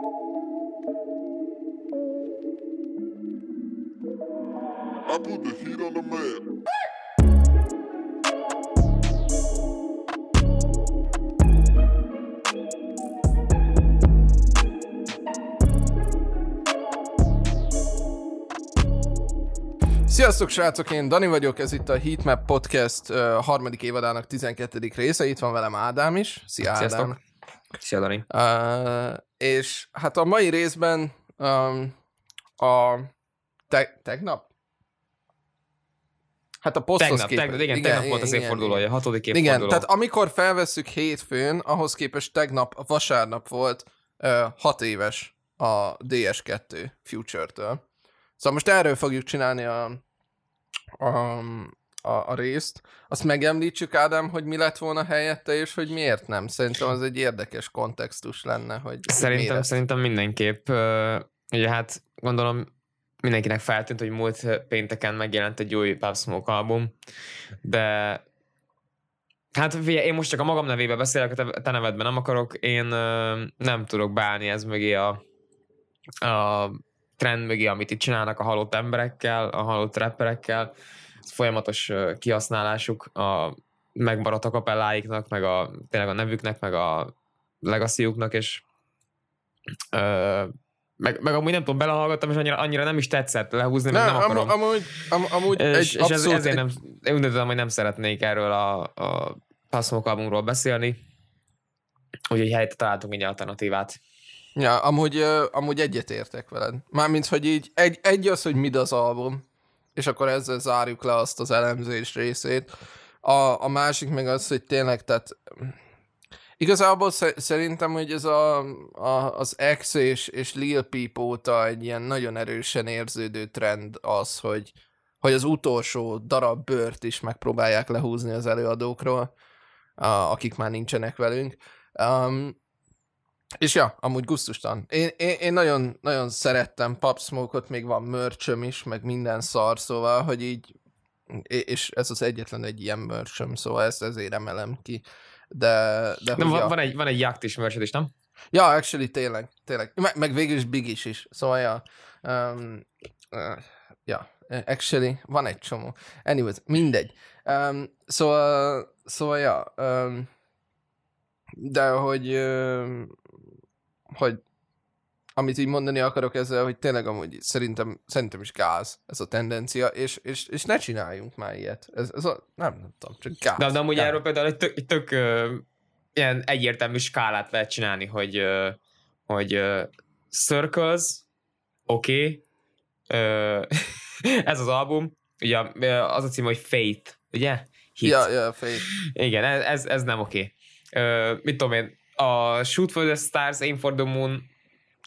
I put the heat on the man. Sziasztok srácok, én Dani vagyok, ez itt a Heatmap Podcast uh, harmadik évadának 12. része, itt van velem Ádám is. Szia Ádám. Sziasztok. Szia, Dani. Uh, és hát a mai részben um, a te- tegnap? Hát a poszthoz Tegnap, képest. tegnap, igen, igen, tegnap volt az igen, évfordulója, igen. hatodik évforduló. Igen, tehát amikor felvesszük hétfőn, ahhoz képest tegnap, vasárnap volt uh, hat éves a DS2 Future-től. Szóval most erről fogjuk csinálni a, a, a, a részt. Azt megemlítsük, Ádám, hogy mi lett volna helyette, és hogy miért nem. Szerintem az egy érdekes kontextus lenne, hogy Szerintem, miért. szerintem mindenképp. Ugye hát gondolom mindenkinek feltűnt, hogy múlt pénteken megjelent egy új Pop Smoke album, de hát figyelj, én most csak a magam nevébe beszélek, a te, nevedben nem akarok, én nem tudok beállni ez mögé a, a trend mögé, amit itt csinálnak a halott emberekkel, a halott rapperekkel, folyamatos kihasználásuk a megmaradt a kapelláiknak, meg a, tényleg a nevüknek, meg a legacyjuknak, és ö, meg, meg amúgy nem tudom, belehallgattam, és annyira, annyira nem is tetszett lehúzni, Nem, nem, akarom. am, amúgy, am, amúgy és, egy és ez, abszolút, ezért nem, én úgy döntöttem, hogy nem szeretnék erről a, a Passmok albumról beszélni, úgyhogy helyette találtunk egy alternatívát. Ja, amúgy, amúgy egyetértek veled. Mármint, hogy így egy, egy az, hogy mid az album, és akkor ezzel zárjuk le azt az elemzés részét. A, a másik meg az, hogy tényleg, tehát igazából sze- szerintem, hogy ez a, a, az X és, és Lil Peep óta egy ilyen nagyon erősen érződő trend az, hogy, hogy az utolsó darab bőrt is megpróbálják lehúzni az előadókról, a, akik már nincsenek velünk. Um, és ja, amúgy gusztustan. Én, én, én nagyon, nagyon szerettem Pop Smoke-ot, még van merchöm is, meg minden szar, szóval, hogy így, és ez az egyetlen egy ilyen merchöm, szóval ezt ezért emelem ki. De, de hogy van, ja. van, egy, van egy jakt is merched is, nem? Ja, actually, tényleg, tényleg. Meg, meg végül is Big is is, szóval ja. Um, uh, ja, actually, van egy csomó. Anyways, mindegy. Um, szóval, szóval ja, um, de hogy, um, hogy amit így mondani akarok ezzel, hogy tényleg amúgy szerintem, szerintem is gáz ez a tendencia, és, és, és ne csináljunk már ilyet. Ez, ez a, nem, nem tudom, csak gáz. De, de amúgy gáz. erről például egy tök, tök ö, ilyen egyértelmű skálát lehet csinálni, hogy, ö, hogy ö, Circles, oké, okay, ez az album, ugye ö, az a cím, hogy Faith, ugye? Hit. Ja, ja, Faith. Igen, ez, ez, nem oké. Okay. Mit tudom én, a Shoot for the Stars, Aim for the Moon,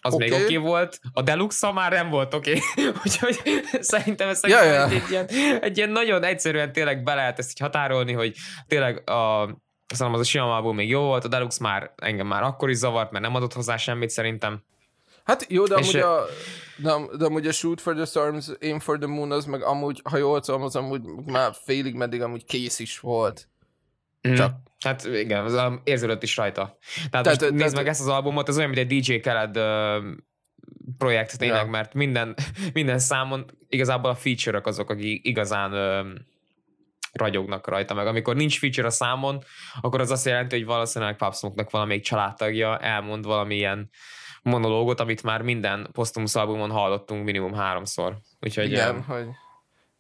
az okay. még Oké. okay volt, a deluxe már nem volt oké. Okay. Úgyhogy szerintem ez ja, ja. Egy, ilyen, egy ilyen nagyon egyszerűen tényleg be lehet ezt így határolni, hogy tényleg a Szerintem az a sima album még jó volt, a Deluxe már engem már akkor is zavart, mert nem adott hozzá semmit szerintem. Hát jó, de amúgy, a, de, de amúgy a Shoot for the Storms, Aim for the Moon, az meg amúgy, ha jól tudom, az amúgy már félig meddig amúgy kész is volt. Mm. Csak- Hát igen, az érződött is rajta. Tehát, Tehát- most nézd tehát- meg ezt az albumot, ez olyan, mint egy DJ Khaled uh, projekt tényleg, Ja. mert minden, minden számon igazából a feature azok, akik igazán uh, ragyognak rajta, meg amikor nincs feature a számon, akkor az azt jelenti, hogy valószínűleg Pop Smoke-nak valamelyik családtagja elmond valamilyen monológot, amit már minden posztumusz albumon hallottunk minimum háromszor. Úgyhogy Igen, em, hogy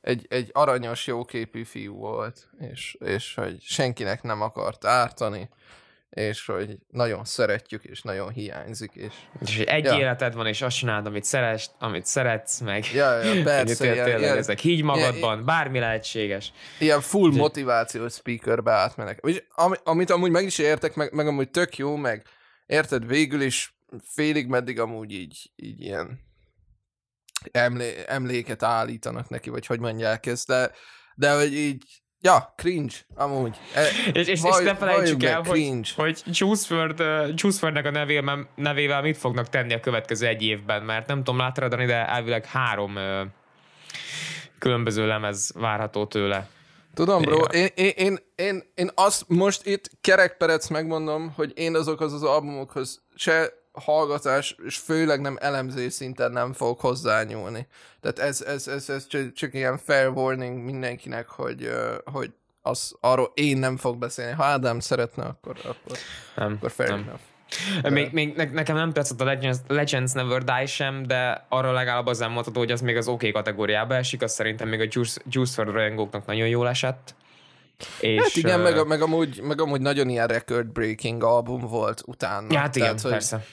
egy, egy aranyos, jóképű fiú volt, és, és hogy senkinek nem akart ártani, és hogy nagyon szeretjük, és nagyon hiányzik, és és hogy egy Ja. életed van, és azt csinálod, amit szeretsz, amit szeretsz, meg ja, ja, persze, ilyen, tényleg ilyen, ezek. Higgy magadban, bármi lehetséges. ilyen full motivációs speakerbe átmenek. És ami, amit amúgy meg is értek, meg, meg amúgy tök jó, meg érted, végül is félig meddig amúgy így, így ilyen emlé, emléket állítanak neki, vagy hogy mondják ezt, de, de hogy így, ja, cringe, amúgy. E, És, és, és vaj- ne felejtsük el, meg, hogy, cringe. hogy Juiceford, uh, Juicefordnek a nevével, nevével mit fognak tenni a következő egy évben, mert nem tudom, láttad, Dani, de elvileg három uh, különböző lemez várható tőle. Tudom, bro, én, én, én, én, én azt most itt kerekperec megmondom, hogy én azokhoz az albumokhoz se hallgatás, és főleg nem elemzés szinten nem fog hozzányúlni. Tehát ez, ez, ez, ez csak, csak ilyen fair warning mindenkinek, hogy, hogy az, arról én nem fog beszélni. Ha Ádám szeretne, akkor, akkor, Nem, akkor fair nem. enough. Még, még ne, nekem nem tetszett a Legends, Legends Never Die sem, de arra legalább az elmondható, hogy az még az OK kategóriába esik, az szerintem még a Juice, Juice WRLD rajongóknak nagyon jól esett. És, Hát igen, ö, meg, meg, amúgy, meg amúgy nagyon ilyen record-breaking album volt utána. Ja, hát igen, Tehát, hogy, persze.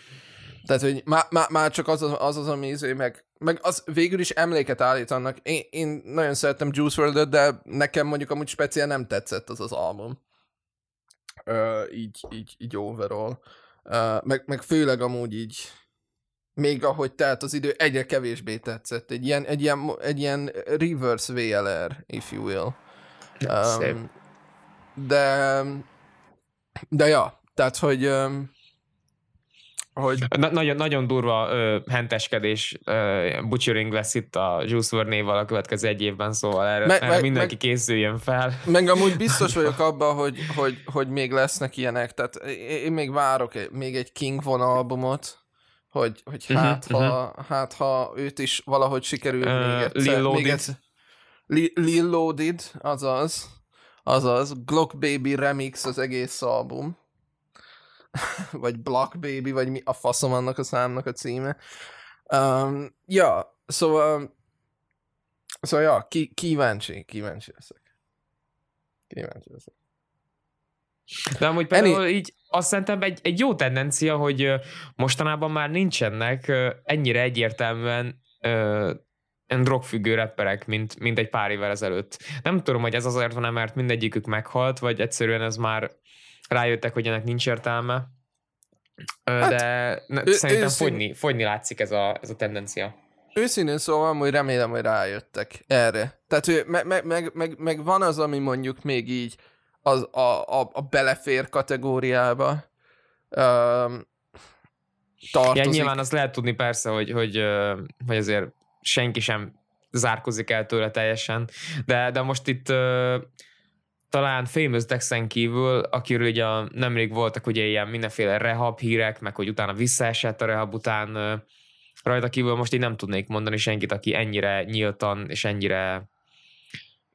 Tehát, hogy már, már, már csak az az, az, az ami izé, meg, meg az végül is emléket állít annak. Én, én nagyon szerettem Juice WRLD-öt, de nekem mondjuk amúgy speciál nem tetszett az az album. Ö, így, így, így overall. Ö, meg, meg főleg amúgy így még ahogy telt az idő, egyre kevésbé tetszett. Egy ilyen, egy ilyen, egy ilyen reverse VLR, if you will. Szép. Um, de, de ja, tehát, hogy, um, hogy Na, nagyon, nagyon durva ö, henteskedés, ö, butchering lesz itt a Juice WRLD névvel a következő egy évben, szóval erre, Meg- erre meg- mindenki meg- készüljön fel. Meg amúgy biztos vagyok abban, hogy, hogy, hogy még lesznek ilyenek, tehát én még várok még egy King Von albumot, hogy, hogy Mhm, hát, ha, hát ha őt is valahogy sikerül Ö, még egyszer. Lil még Loaded. egyszer- Li- Lil Loaded, azaz, azaz, Glock Baby Remix az egész album. vagy Block Baby, vagy mi a faszom annak a számnak a címe. Um, ja, szóval Szóval, ja, ki, kíváncsi, kíváncsi leszek. Kíváncsi leszek. De amúgy például így azt szerintem egy, egy jó tendencia, hogy mostanában már nincsenek ennyire egyértelműen ö, drogfüggő rapperek, mint, mint egy pár évvel ezelőtt. Nem tudom, hogy ez azért van, mert mindegyikük meghalt, vagy egyszerűen ez már rájöttek, hogy ennek nincs értelme. Hát, de ne, ő- szerintem őszín- fogyni, fogyni látszik ez a, ez a tendencia. Őszintén szóval, hogy remélem, hogy rájöttek erre. Tehát, hogy meg, meg, meg, meg, meg van az, ami mondjuk még így az, a, a, a belefér kategóriába um, tartozik. Ja, nyilván azt lehet tudni persze, hogy, hogy, hogy azért senki sem zárkozik el tőle teljesen, de, de most itt talán Famous Dexen kívül, akiről ugye a- nemrég voltak ugye ilyen mindenféle rehab hírek, meg hogy utána visszaesett a rehab után, rajta kívül most így nem tudnék mondani senkit, aki ennyire nyíltan és ennyire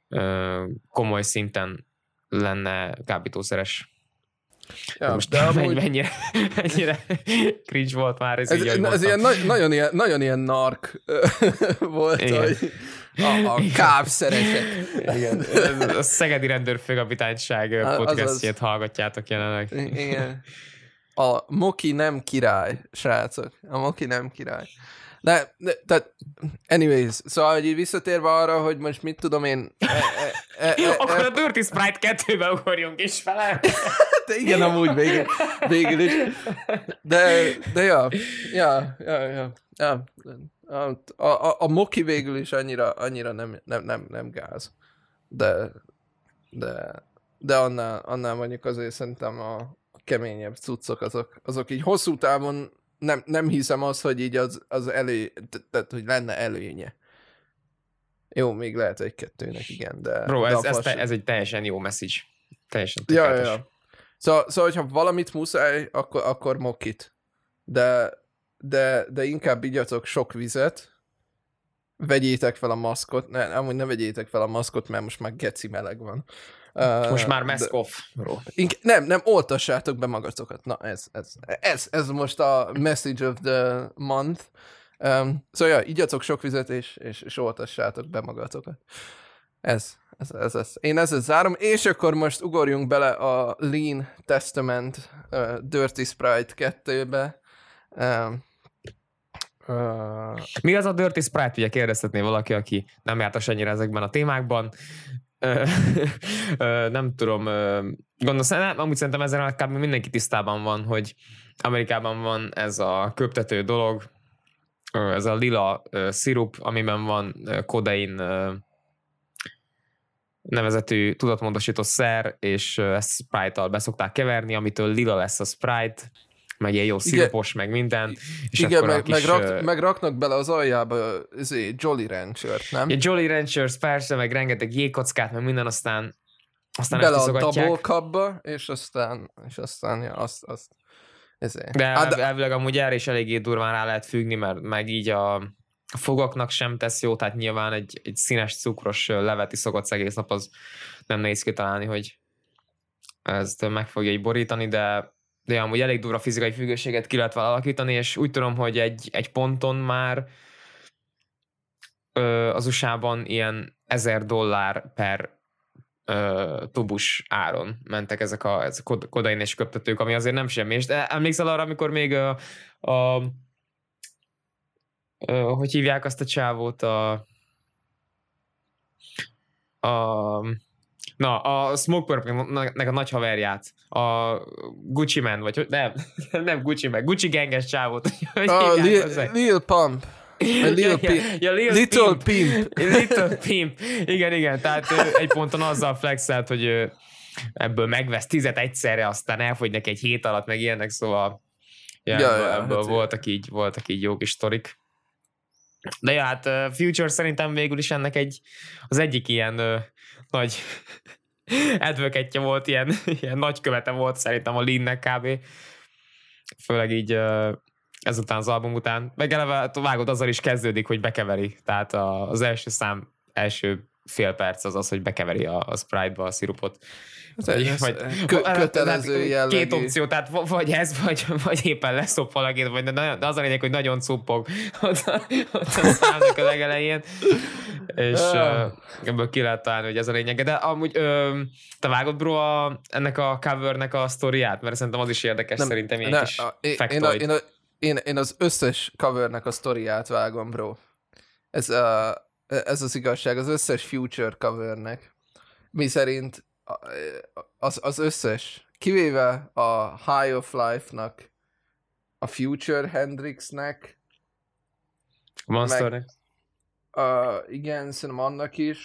ö, komoly szinten lenne kábítószeres. Ja, most de amúgy, mennyire, mennyire cringe volt már ez, ez, így, ez, ilyen, nagy, nagyon, ilyen, nagyon ilyen nark volt, Igen. hogy a, a kábszeresek. Igen, a Szegedi Rendőrfőkapitányság podcastjét hallgatjátok jelenleg. Igen. A Moki nem király, srácok. A Moki nem király. De, de tehát, anyways, szóval, hogy így visszatérve arra, hogy most mit tudom én... E, e, e, e, Akkor e, a Dirty Sprite 2-be ugorjunk is vele. de igen, amúgy végül, végül is. De, de ja, ja, ja, ja. ja. A, a, a, a Moki végül is annyira, annyira nem, nem, nem, nem gáz. De, de, de annál, annál mondjuk azért szerintem a, a keményebb cuccok azok, azok így hosszú távon nem, nem hiszem azt, hogy így az, az elő, te- tehát hogy lenne előnye. Jó, még lehet egy-kettőnek, igen, de... Bro, de ez, ez, te, ez egy teljesen jó message. Teljesen Ja, ja, tökéletes. ja. Szóval, szóval, hogyha valamit muszáj, akkor, akkor mokit. De, de, de inkább igyatok sok vizet, vegyétek fel a maszkot, ne, amúgy ne vegyétek fel a maszkot, mert most már geci meleg van. Uh, Most már. Ink- nem, nem, oltassátok be magatokat. Na, ez, ez, ez, ez most a message of the month. Um, szóval, ja, igyatok sok vizet, és, és, és oltassátok be magatokat. Ez, ez, ez, ez. Én ezzel zárom, és akkor most ugorjunk bele a Lean Testament uh, Dirty Sprite 2-be. Um, uh, Mi az a Dirty Sprite, ugye kérdezhetné valaki, aki nem jártas ennyire ezekben a témákban. Nem tudom, gondolom, amúgy szerintem ezzel kb. mindenki tisztában van, hogy Amerikában van ez a köptető dolog, ez a lila szirup, amiben van kodein nevezetű tudatmódosító szer, és ezt Sprite-tal beszokták keverni, amitől lila lesz a Sprite, meg ilyen jó szirupos, meg minden. És igen, akkor meg, kis, meg, rak, meg raknak bele az aljába izé, Jolly Ranchert, nem? Ja, Jolly Ranchers, persze, meg rengeteg jégkockát, meg minden, aztán aztán bele a double cupba, és aztán, és aztán ja, azt, azt. Ezért. De, Hát, hát, elvileg amúgy erre is eléggé durván rá lehet függni, mert meg így a, a fogaknak sem tesz jó, tehát nyilván egy, egy színes, cukros levet iszogott egész nap, az nem nehéz kitalálni, hogy ezt meg fogja így borítani, de, de amúgy elég durva fizikai függőséget ki lehet alakítani, és úgy tudom, hogy egy, egy ponton már ö, az USA-ban ilyen 1000 dollár per ö, tubus áron mentek ezek a, ezek a kodain és köptetők, ami azért nem semmi. És emlékszel arra, amikor még a, a ö, hogy hívják azt a csávót a a Na, a Smoke Purple-nek a nagy haverját, a Gucci Man, vagy nem, nem Gucci Man, Gucci genges csávót. A hívják Lil, Pump. A Lil Ja, Pimp. ja, Lil Little Pimp. Pimp. Little Pimp. Igen, igen, tehát egy ponton azzal flexelt, hogy ebből megvesz tizet egyszerre, aztán elfogy neki egy hét alatt, meg ilyenek, szóval ja, Ja, ebből, ja, ebből hát- voltak, így, voltak így jó kis sztorik. De ja, hát Future szerintem végül is ennek egy, az egyik ilyen nagy advocate volt, ilyen, ilyen nagykövete volt szerintem a Lean-nek kb. Főleg így ezután az album után. Meg eleve hát vágod azzal is kezdődik, hogy bekeveri. Tehát az első szám első fél perc az az, hogy bekeveri a, a Sprite-ba a szirupot. Ez egy- ez kö- hát, kötelező jellegű. Két opció, tehát vagy ez, vagy, vagy éppen leszop valakit, vagy de, de az a lényeg, hogy nagyon cuppog ott a, ott a számnak a legelején. És uh, ebből ki lehet találni, hogy ez a lényeg. De amúgy ö, te vágod, bro, a, ennek a covernek a sztoriát? Mert szerintem az is érdekes, nem, szerintem ilyen ne, kis a, én, én, a, én, a, én, én, az összes covernek a sztoriát vágom, bro. Ez, a, ez az igazság, az összes future covernek. Mi szerint a- az, az összes, kivéve a High of Life-nak, a Future Hendrixnek, Monsternek. Uh, igen, szerintem annak is.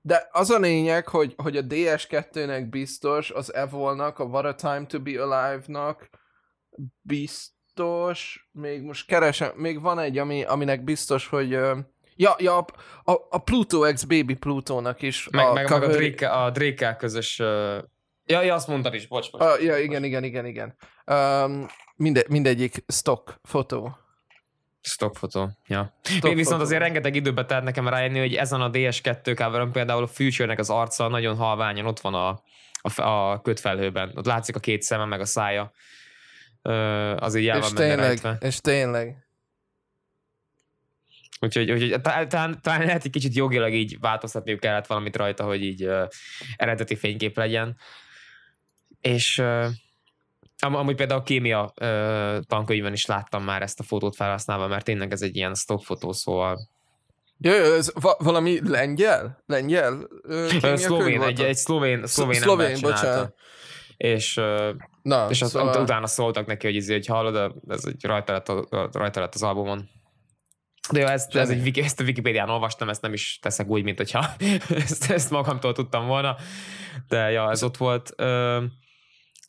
De az a lényeg, hogy, hogy a DS2-nek biztos, az Evolnak, a What a Time to be Alive-nak biztos, még most keresem, még van egy, ami, aminek biztos, hogy uh, ja, ja, a, a, a Pluto X Baby Plutónak is Meg, a meg, meg a cover- Drake, a Drake közös... Uh... Ja, ja, azt mondtad is, bocs, bocs. Ah, ja, igen, igen, igen, igen. Um, minde, mindegyik stock fotó. Stockfotó, ja. Stock Még viszont fotó. azért rengeteg időbe telt nekem rájönni, hogy ezen a DS2 coveron például a Future-nek az arca nagyon halványan ott van a, a, a kötfelhőben. Ott látszik a két szeme, meg a szája. Ö, az így el És van tényleg, és tényleg. Úgyhogy, úgyhogy talán, talán lehet egy kicsit jogilag így változtatniuk kellett valamit rajta, hogy így uh, eredeti fénykép legyen. És uh, am- amúgy például a kémia uh, tankönyvben is láttam már ezt a fotót felhasználva, mert tényleg ez egy ilyen stock fotó, szóval jó, ez va- valami lengyel? Lengyel? Ö, szlovén, egy, egy szlovén, szlovén, szlovén, ember bocsánat. És, Na, és azt, szóval... utána szóltak neki, hogy, izé, hogy hallod, ez egy rajta lett, a, rajta lett az albumon. De jó, ezt, ez egy, ezt a Wikipédián olvastam, ezt nem is teszek úgy, mint hogyha ezt, ezt magamtól tudtam volna. De ja, ez ott volt. Ö,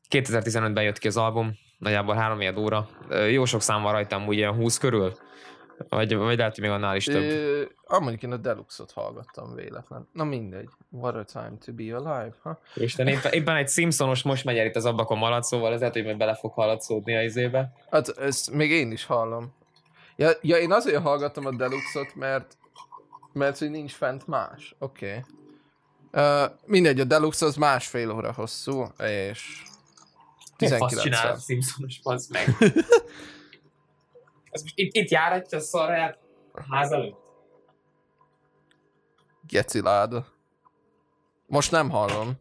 2015-ben jött ki az album, nagyjából 3 óra. Jó sok szám van rajtam, ilyen 20 körül. Vagy, vagy lehet, hogy még annál is több. Ö, amelyik én a Deluxe-ot hallgattam véletlen. Na mindegy. What a time to be alive, ha? Isten, éppen, éppen egy Simpsonos most megy el itt az ablakon malac, szóval ez lehet, hogy majd bele fog haladszódni a izébe. Hát ezt még én is hallom. Ja, ja én azért hallgattam a Deluxe-ot, mert mert hogy nincs fent más. Oké. Okay. Uh, mindegy, a Deluxe az másfél óra hosszú, és Milyen fasz 19 csinál a. Simpsonos, bazd meg. Ez most itt, itt járatja a szarját ház előtt. Geci láda. Most nem hallom.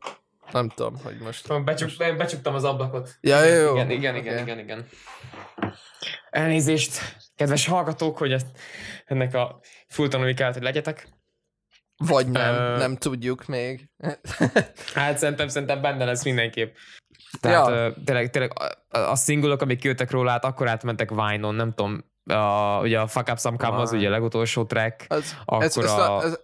Nem tudom, hogy most... Becsuk, becsuktam az ablakot. Ja, jó. Igen, igen, igen, Oké. igen, igen. Elnézést, kedves hallgatók, hogy ezt, ennek a fulltanúi kellett, hogy legyetek. Vagy nem, Ö, nem tudjuk még. Hát szerintem, szerintem benne lesz mindenképp. Tehát Ja. ja. tényleg, tényleg a, a szingulok, amik jöttek róla, hát akkor átmentek Vine-on, nem tudom, a, ugye a Fuck Up Some Come az ugye a legutolsó track, Ez, akkor ezt, ezt, a... a... ez,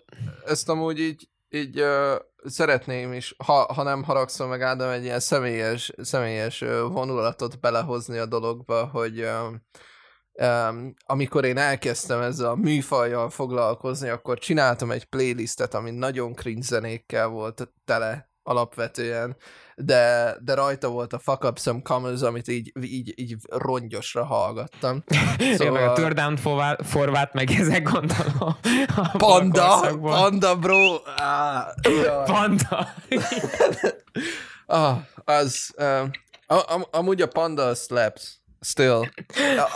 ezt amúgy így, így uh, szeretném is, ha, ha nem haragszom meg Ádám, egy ilyen személyes, személyes uh, vonulatot belehozni a dologba, hogy um, um, amikor én elkezdtem ezzel a műfajjal foglalkozni, akkor csináltam egy playlistet, ami nagyon cringe zenékkel volt tele, alapvetően, de, de rajta volt a Fuck Up Some Commas, amit így, így, így rongyosra hallgattam. Szóval... meg a Turn Down Forward, meg ezek gondolom. Panda, panda bro. Ah, panda. ah, az, um, am, amúgy a panda slaps. Still.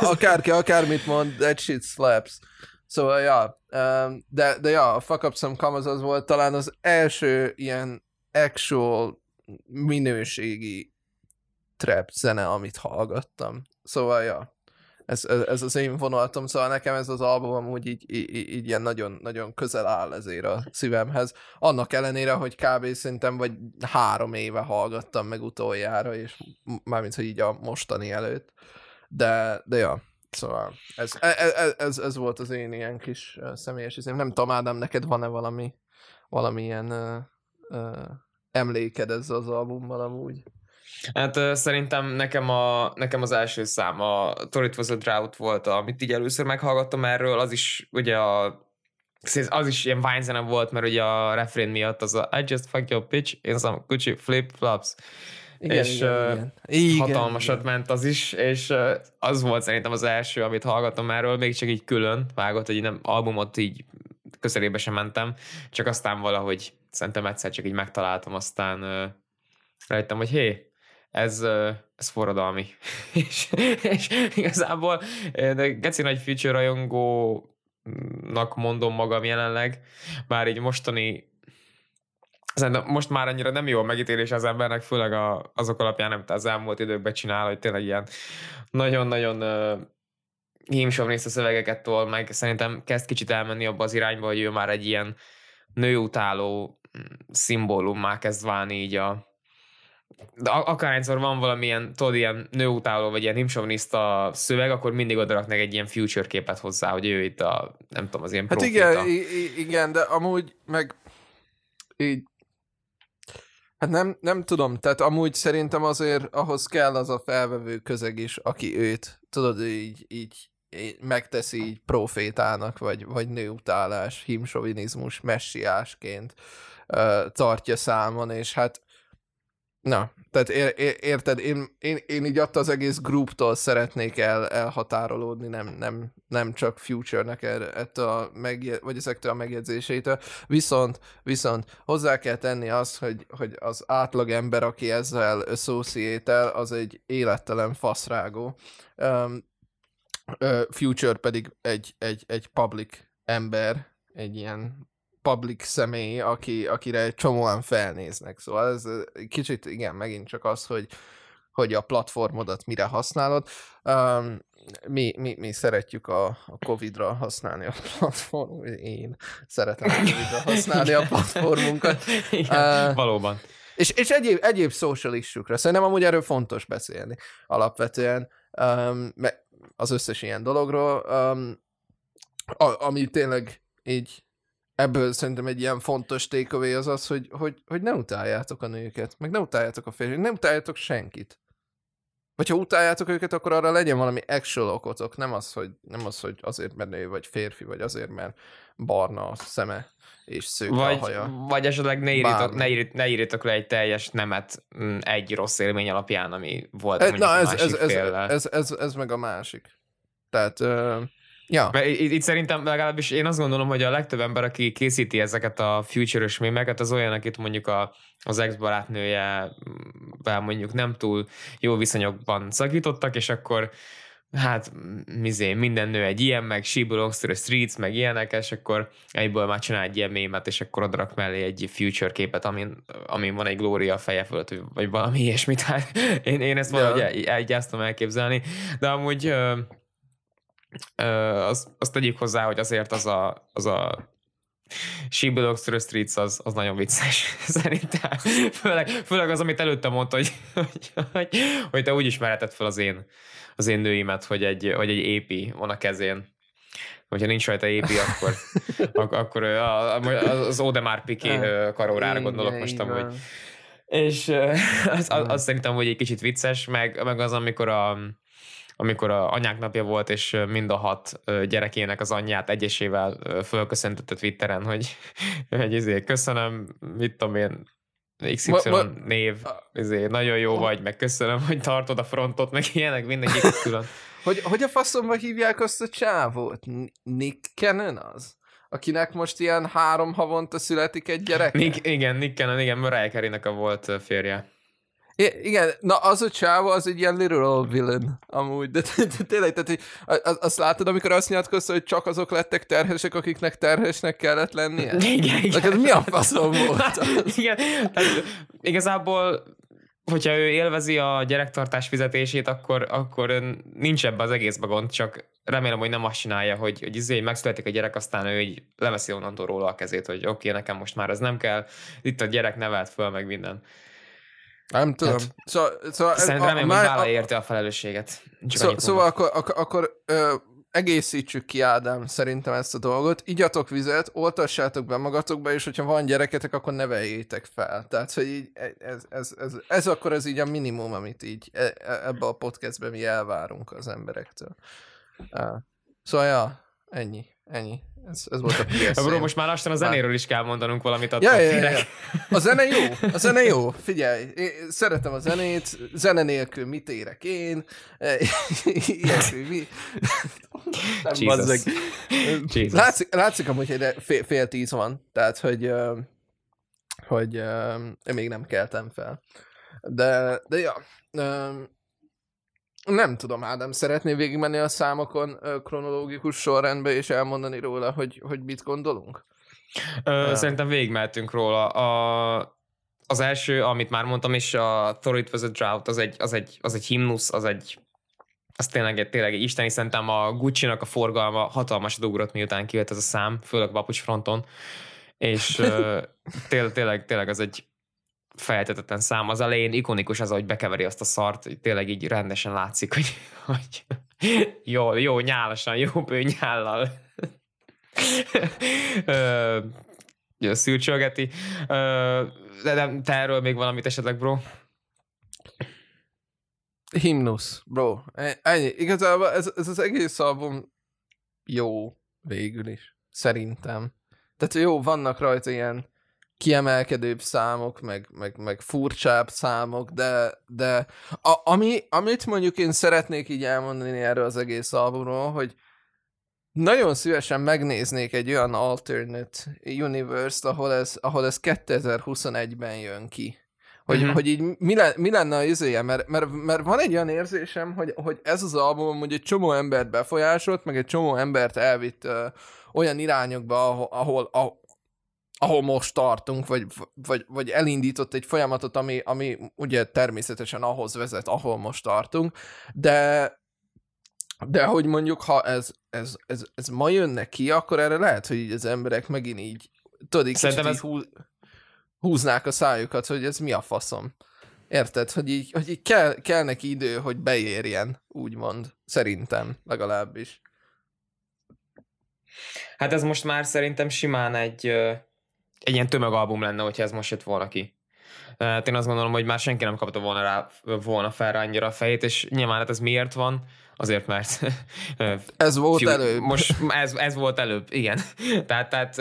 Akárki, akármit mond, that shit slaps. Szóval, ja, um, de, de ja, a Fuck Up Some Commas az volt talán az első ilyen actual minőségi trap zene, amit hallgattam. Szóval, ja, ez, ez, az én vonaltom, szóval nekem ez az album amúgy így, így, így ilyen nagyon, nagyon közel áll ezért a szívemhez. Annak ellenére, hogy kb. szerintem vagy három éve hallgattam meg utoljára, és mármint, hogy így a mostani előtt. De, de ja, Szóval ez, ez, e, ez, ez volt az én ilyen kis személyes izém. Nem tudom, Ádám, neked van-e valami valamilyen uh, uh, emléked ezzel az albummal amúgy? Hát szerintem nekem, a, nekem az első szám, a Torit Was a Drought volt, amit így először meghallgattam erről, az is ugye a az is ilyen vine volt, mert ugye a refrén miatt az a I just fuck your bitch in some Gucci flip-flops igen, és igen, igen. hatalmasat igen. ment az is, és az volt szerintem az első, amit hallgatom erről, még csak így külön vágott, hogy nem albumot így közelébe sem mentem, csak aztán valahogy szerintem egyszer csak így megtaláltam, aztán uh, rájöttem, hogy hé, ez, ez forradalmi. és, és igazából de geci nagy future rajongónak mondom magam jelenleg, bár így mostani Szerintem most már annyira nem jó a megítélés az embernek, főleg a, azok alapján, amit az elmúlt időkben csinál, hogy tényleg ilyen nagyon-nagyon hímsovrész a szövegeket tol, meg szerintem kezd kicsit elmenni abba az irányba, hogy ő már egy ilyen nőutáló mm, szimbólummá kezd válni így a de akárhányszor van valamilyen, tudod, ilyen nőutáló, vagy ilyen himsovniszta szöveg, akkor mindig odaraknak egy ilyen future képet hozzá, hogy ő itt a, nem tudom, az ilyen Hát profita. igen, igen, de amúgy meg így Hát nem, nem tudom, tehát amúgy szerintem azért ahhoz kell az a felvevő közeg is, aki őt, tudod, így, így megteszi így profétának, vagy, vagy nőutálás, himsovinizmus, messiásként uh, tartja számon, és hát Na, tehát ér, ér, érted, én, én, én így attól az egész grouptól szeretnék el, elhatárolódni, nem, nem, nem csak Future-nek er, ettől a megje, vagy ezektől a megjegyzéseitől, viszont, viszont hozzá kell tenni azt, hogy, hogy az átlag ember, aki ezzel associate az egy élettelen faszrágó. Um, Future pedig egy, egy, egy public ember, egy ilyen public személy, aki, akire egy csomóan felnéznek. Szóval ez kicsit, igen, megint csak az, hogy, hogy a platformodat mire használod. Um, mi, mi, mi szeretjük a, a Covid-ra használni a platform, én szeretem a Covid-ra használni a platformunkat. Igen, uh, valóban. És, és egyéb, egyéb social issue Szerintem amúgy erről fontos beszélni alapvetően. Um, az összes ilyen dologról, um, a, ami tényleg így ebből szerintem egy ilyen fontos takeaway az az, hogy, hogy, hogy ne utáljátok a nőket, meg ne utáljátok a férfiakat, ne utáljátok senkit. Vagy ha utáljátok őket, akkor arra legyen valami actual okotok, nem az, hogy, nem az, hogy azért, mert nő vagy férfi, vagy azért, mert barna a szeme és szőke vagy, a haja. Vagy esetleg ne írjatok, ne, írj, ne írjatok le egy teljes nemet mm, egy rossz élmény alapján, ami volt Na, ez, ez, ez, ez, ez, ez, meg a másik. Tehát uh, Ja. Mert itt, itt szerintem legalábbis én azt gondolom, hogy a legtöbb ember, aki készíti ezeket a future-ös mémeket, az olyan, akit mondjuk a, az ex-barátnője mondjuk nem túl jó viszonyokban szakítottak, és akkor hát mizé, minden nő egy ilyen, meg she belongs to the streets, meg ilyenek, és akkor egyből már csinál egy ilyen mémet, és akkor odrak mellé egy future képet, amin, amin van egy glória a feje fölött, vagy valami ilyesmit. Hát én, én ezt valahogy ja. el, el, elképzelni, de amúgy azt, azt tegyük hozzá, hogy azért az a, az a She Belongs to the Streets az, az nagyon vicces, szerintem. Főleg, főleg az, amit előtte mondta, hogy, hogy, hogy, hogy te úgy ismerheted fel az én, az én nőimet, hogy egy, hogy egy épi van a kezén. Hogyha nincs rajta épi, akkor, ak- akkor az Odemar Piqué karórára gondolok most amúgy. És az, az, az, szerintem, hogy egy kicsit vicces, meg, meg az, amikor a, amikor a anyák napja volt, és mind a hat gyerekének az anyját egyesével fölköszöntött a Twitteren, hogy, hogy ezért köszönöm, mit tudom én, XY Ma- ma- név, ezért nagyon jó vagy, meg köszönöm, hogy tartod a frontot, meg ilyenek, mindenki külön. Hogy, hogy a faszomba hívják azt a csávót? Nick Cannon az? Akinek most ilyen három havonta születik egy gyerek? Nick, igen, Nick Cannon, igen, Mariah Carey-nek a volt férje. I- igen, na az a csávó, az egy ilyen literal villain, amúgy, de, de, de tényleg, tehát hogy a- a- azt látod, amikor azt nyilatkozta, hogy csak azok lettek terhesek, akiknek terhesnek kellett lennie? Igen, igen. Neked mi a faszom volt? igen, tehát igazából hogyha ő élvezi a gyerektartás fizetését, akkor, akkor nincs ebbe az egészbe gond, csak remélem, hogy nem azt csinálja, hogy, hogy izé, megszületik a gyerek, aztán ő így leveszi onnantól róla a kezét, hogy oké, okay, nekem most már ez nem kell, itt a gyerek nevelt föl, meg minden. Nem tudom. Hát, Szóval, szóval ez- Szerintem remélem, hogy vállal érte a felelősséget. Csak szóval akkor, akkor, akkor ö, egészítsük ki, Ádám, szerintem ezt a dolgot. Igyatok vizet, oltassátok be magatokba, és hogyha van gyereketek, akkor neveljétek fel. Tehát, hogy így, ez, ez, ez, ez, ez akkor az így a minimum, amit így e- e- ebbe a podcastben mi elvárunk az emberektől. Szóval, ja, ennyi, ennyi. Ez, ez volt a PSA. Bro, most már lassan a zenéről is kell mondanunk valamit Ja, ja, ja. A zene jó, a zene jó. Figyelj, én szeretem a zenét, zene nélkül mit érek én, ilyesmi, mi. Jesus. Jesus. Látszik, látszik amúgy, hogy fél, fél tíz van, tehát, hogy, hogy én még nem keltem fel. De, de ja, nem tudom, Ádám, szeretné végigmenni a számokon kronológikus sorrendbe, és elmondani róla, hogy, hogy mit gondolunk? Ö, Ja. Szerintem végigmehetünk róla. A, az első, amit már mondtam, és a Thor It Was a Drought, az egy, az egy, az egy himnusz, az egy az tényleg, tényleg egy isteni, szerintem a Gucci-nak a forgalma hatalmas ugrott, miután kijött ez a szám, főleg Bapucs fronton, és tényleg, tényleg, tényleg az egy feltetetlen szám. Az elején ikonikus az, ahogy bekeveri azt a szart, hogy tényleg így rendesen látszik, hogy, hogy jó, jó nyálasan, jó bőnyállal szűrcsölgeti. De nem, te erről még valamit esetleg, bro? Himnusz, bro. E- Ennyi. Igazából ez, ez az egész album jó végül is. Szerintem. Tehát jó, vannak rajta ilyen kiemelkedőbb számok, meg, meg, meg furcsább számok, de, de a, ami, amit mondjuk én szeretnék így elmondani erről az egész albumról, hogy nagyon szívesen megnéznék egy olyan alternate universe-t, ahol ez, ahol ez 2021-ben jön ki. Hogy, Mhm. uh-huh. hogy így mi, le, mi lenne a izéje, mert, mert, mert van egy olyan érzésem, hogy, hogy ez az album hogy egy csomó embert befolyásolt, meg egy csomó embert elvitt ö, olyan irányokba, ahol, ahol, ahol, ahol most tartunk, vagy, vagy, vagy elindított egy folyamatot, ami, ami ugye természetesen ahhoz vezet, ahol most tartunk, de de hogy mondjuk, ha ez, ez, ez, ez ma jönne ki, akkor erre lehet, hogy az emberek megint így, tudod, Szerintem így hú, húznák a szájukat, hogy ez mi a faszom. Érted? Hogy így, hogy így kell, kell neki idő, hogy beérjen, úgymond. Szerintem, legalábbis. Hát ez most már szerintem simán egy, egy ilyen tömegalbum lenne, hogyha ez most jött volna ki. Hát én azt gondolom, hogy már senki nem kapta volna, rá, volna fel rá annyira a fejét, és nyilván hát ez miért van? Azért, mert Ez volt fiú- előbb. Most ez, ez volt előbb, igen. tehát, tehát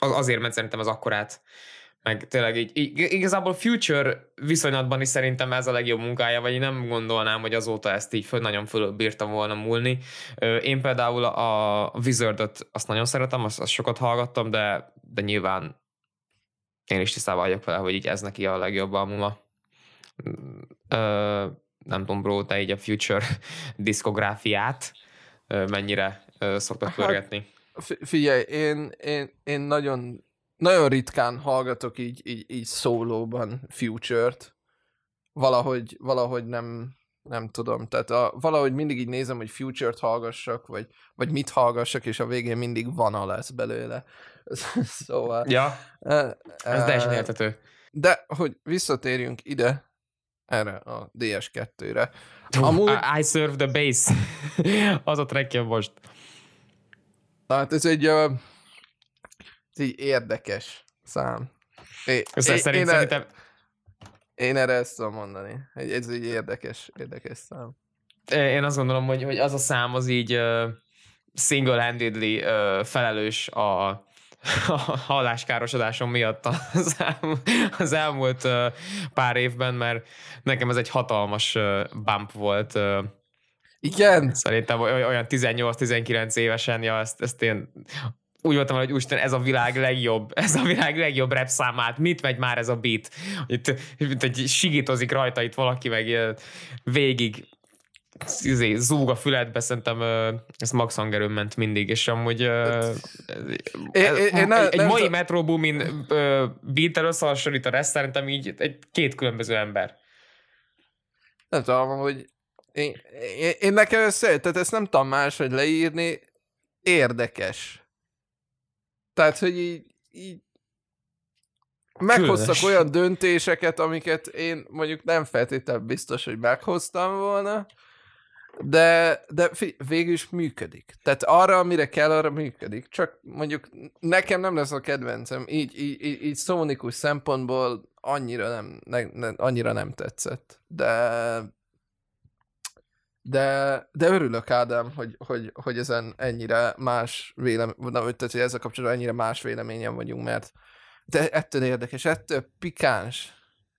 azért, mert szerintem az akkorát meg tényleg így, így, igazából Future viszonylatban is szerintem ez a legjobb munkája, vagy én nem gondolnám, hogy azóta ezt így föl, nagyon fölbírtam volna múlni. Én például a Wizardot azt nagyon szeretem, azt, azt sokat hallgattam, de, de nyilván én is tisztában vagyok vele, hogy így ez neki a legjobb albuma. Ö, nem tudom, bro, te így a Future diszkográfiát mennyire szoktad Hát, pörgetni? Fi- Figyelj, én, én, én nagyon, nagyon ritkán hallgatok így, így, így szólóban Future-t. Valahogy, valahogy nem, nem tudom. Tehát a, valahogy mindig így nézem, hogy Future-t hallgassak, vagy, vagy mit hallgassak, és a végén mindig van a lesz belőle. szóval... Ja, eh, ez eh, teljesen értető. De, hogy visszatérjünk ide, erre a DS2-re. Amúgy... I, I serve the bass. az a trackje most. Na, hát ez egy, uh, ez egy érdekes szám. É, Össze, szerint, én, szerintem, én erre ezt tudom mondani. Ez egy érdekes, érdekes szám. én azt gondolom, hogy, hogy az a szám az így uh, single-handedly uh, felelős a, a halláskárosodásom miatt az, elmúlt, az elmúlt pár évben, mert nekem ez egy hatalmas bump volt. Igen. Szerintem olyan 18-19 évesen, ja, ezt, ezt én úgy voltam, hogy úristen, ez a világ legjobb, ez a világ legjobb rap számát, mit megy már ez a beat? Itt, itt sigítozik rajta itt valaki, meg végig izé, zúg a füledbe, szerintem ez Max Hangerőn ment mindig, és amúgy én, én, én egy, egy mai Metro Boomin beat-el összehasonlít szerintem így egy két különböző ember. Nem tudom, hogy én, én, én nekem ezt, tehát ezt nem tudom máshogy leírni, érdekes. Tehát, hogy így, így meghoztak Különös. olyan döntéseket, amiket én mondjuk nem feltétlenül biztos, hogy meghoztam volna, de, de végül is működik. Tehát arra, amire kell, arra működik. Csak mondjuk nekem nem lesz a kedvencem. Így, így, így, így szónikus szempontból annyira nem, ne, ne, annyira nem tetszett. De de, de örülök, Ádám, hogy, hogy, hogy ezen ennyire más vélemény, tehát, hogy ezzel kapcsolatban ennyire más véleményen vagyunk, mert de ettől érdekes, ettől pikáns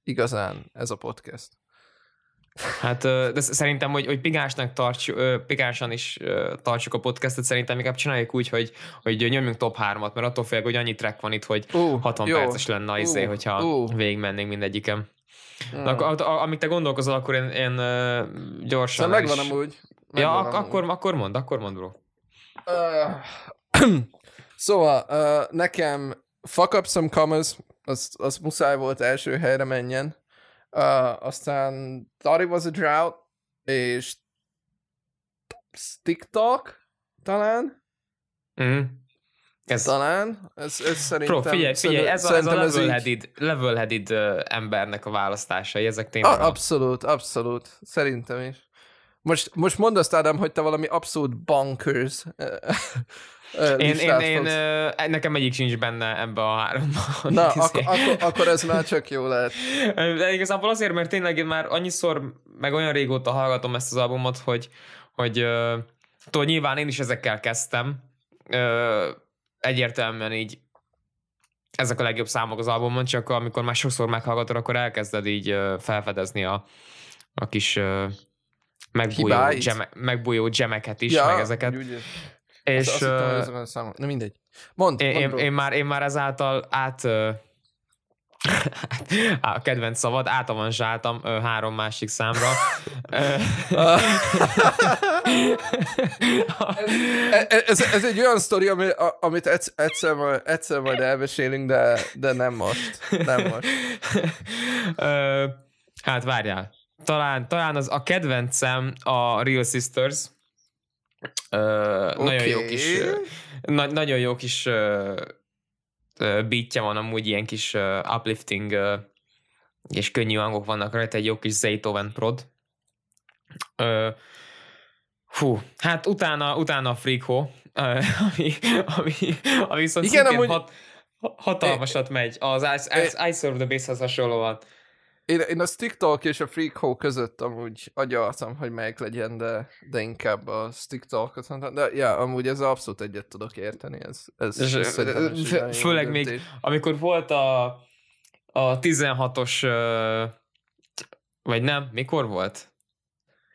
igazán ez a podcast. Hát de szerintem, hogy, hogy pigásnak tartsuk, pigánsan is tartsuk a podcastet, szerintem inkább csináljuk úgy, hogy, hogy nyomjunk top 3-at, mert attól félek, hogy annyi track van itt, hogy uh, 60 jó. perces lenne az uh, izé, hogyha uh. végigmennénk mindegyikem. Hmm. Akkor, amíg te gondolkozol, akkor én, én gyorsan... Szóval megvan is... amúgy. Megvan ja, amúgy. akkor, akkor mond, akkor mond, bro. Uh, szóval, uh, nekem fuck up some commas, az, az muszáj volt első helyre menjen. Uh, aztán Thought It Was a Drought, és Stick Talk, talán. Mm. Ez... Talán, ez, ez szerintem... Pro, figyelj, figyelj, ez a, ez a level-headed, level-headed uh, embernek a választásai, ezek tényleg... A, abszolút, abszolút, szerintem is. Most, most mondd azt, Ádám, hogy te valami abszolút bonkers én, én, én, nekem egyik sincs benne ebbe a háromban. Na, ak- akkor, akkor ez már csak jó lehet. De igazából azért, mert tényleg én már annyiszor, meg olyan régóta hallgatom ezt az albumot, hogy, hogy tudod, nyilván én is ezekkel kezdtem. Uh, egyértelműen így ezek a legjobb számok az albumon, csak amikor már sokszor meghallgatod, akkor elkezded így uh, felfedezni a, a kis uh, megbújó, geme, megbújó gemeket is, ja, meg ezeket. Úgy, és, azt, azt hittem, számom. Na mindegy. Mondd, én, én, én, már, én már ezáltal át a kedvenc szavad, átavanzsáltam három másik számra. ez, ez, ez egy olyan sztori, ami, amit egyszer, majd, egyszer majd elmesélünk, de, de nem most. Nem most. hát várjál. Talán, talán az a kedvencem a Real Sisters, okay. Nagyon jó kis, na, nagyon jó kis beatja van, amúgy ilyen kis uplifting és könnyű hangok vannak rajta, egy jó kis Zaytoven prod. Hú, hát utána, utána a Freako, uh, ami, ami, ami viszont Igen, amúgy... hat, hatalmasat megy. Az I, I, I Serve the Base-hez hasonlóan. Én, én a Stick Talk és a Freak között amúgy agyaltam, hogy melyik legyen, de, de inkább a Stick Talk-ot mondtam. De ja, amúgy ez abszolút egyet tudok érteni. Ez, ez, és, főleg még, amikor volt a, a 16-os, vagy nem, mikor volt?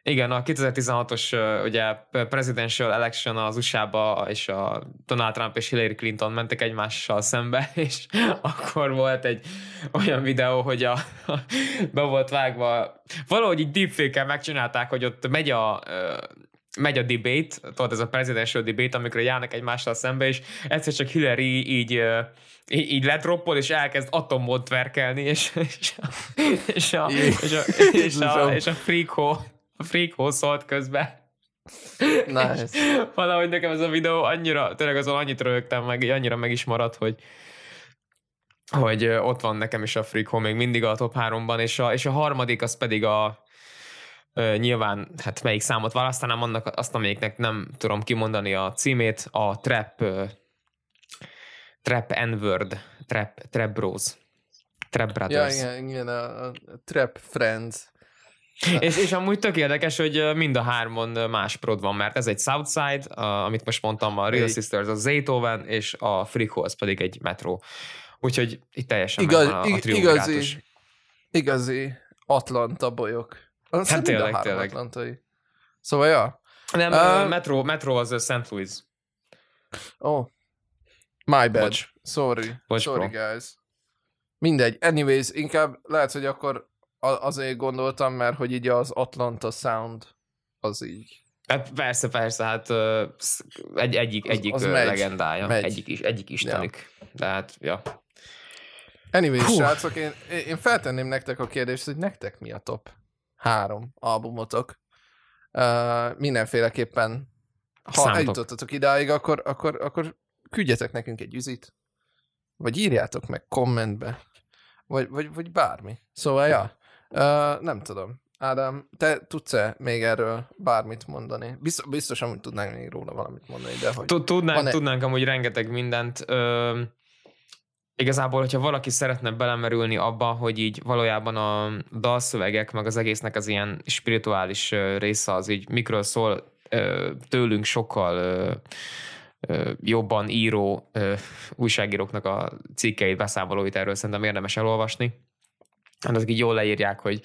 Igen, a 2016-os ugye presidential election az USA-ba, és a Donald Trump és Hillary Clinton mentek egymással szembe, és akkor volt egy olyan videó, hogy a, be volt vágva, valahogy így deepfake megcsinálták, hogy ott megy a megy a debate, tudod, ez a presidential debate, amikor járnak egymással szembe, és egyszer csak Hillary így így, így letroppol, és elkezd atommód verkelni, és, és, a, és, a, és, a, és, a, és a freako a freak szólt közben. Nice. Valahogy nekem ez a videó annyira, tényleg azon annyit rögtem meg, annyira meg is maradt, hogy hogy ott van nekem is a Freak még mindig a top 3-ban, és a, és a harmadik az pedig a uh, nyilván, hát melyik számot választanám, annak azt, amelyiknek nem tudom kimondani a címét, a Trap Trap N-word, Trap, Trap Bros. Trap Brothers. Ja, igen, igen a, a Trap Friends. És, és amúgy tök érdekes, hogy mind a hármon más prod van, mert ez egy Southside, a, amit most mondtam, a Real Egy- Sisters, a Zaytoven, és a Freakholes pedig egy Metro. Úgyhogy itt teljesen Igaz, a, a igazi, igazi Atlanta bolyok. Hát tényleg, tényleg, tényleg. Atlantai. Szóval, ja. Nem, uh, Metro, Metro az St. Louis. Oh. My bad. Bocs. Sorry. Bocs, Sorry, bro. guys. Mindegy. Anyways, inkább lehet, hogy akkor a- azért gondoltam, mert hogy így az Atlanta Sound az így. Hát persze, persze, hát egy, egyik, Az- egyik az ö, megy, legendája, megy. egyik, is, egyik istenük. De hát, ja. Anyways, Hú. srácok, én, én feltenném nektek a kérdést, hogy nektek mi a top három albumotok. Uh, mindenféleképpen, ha Számítok. eljutottatok idáig, akkor, akkor, akkor küldjetek nekünk egy üzit, vagy írjátok meg kommentbe, vagy, vagy, vagy bármi. Szóval, ja, uh, nem tudom. Ádám, te tudsz-e még erről bármit mondani? Biztos, biztos amúgy tudnánk még róla valamit mondani, de hogy... Tud- Tudnánk, tudnánk amúgy rengeteg mindent. Ö, igazából, hogyha valaki szeretne belemerülni abba, hogy így valójában a dalszövegek, meg az egésznek az ilyen spirituális része az így mikről szól, ö, tőlünk sokkal ö, jobban író újságíróknak a cikkeit, beszámolóit erről szerintem érdemes elolvasni. Hát azok így jól leírják, hogy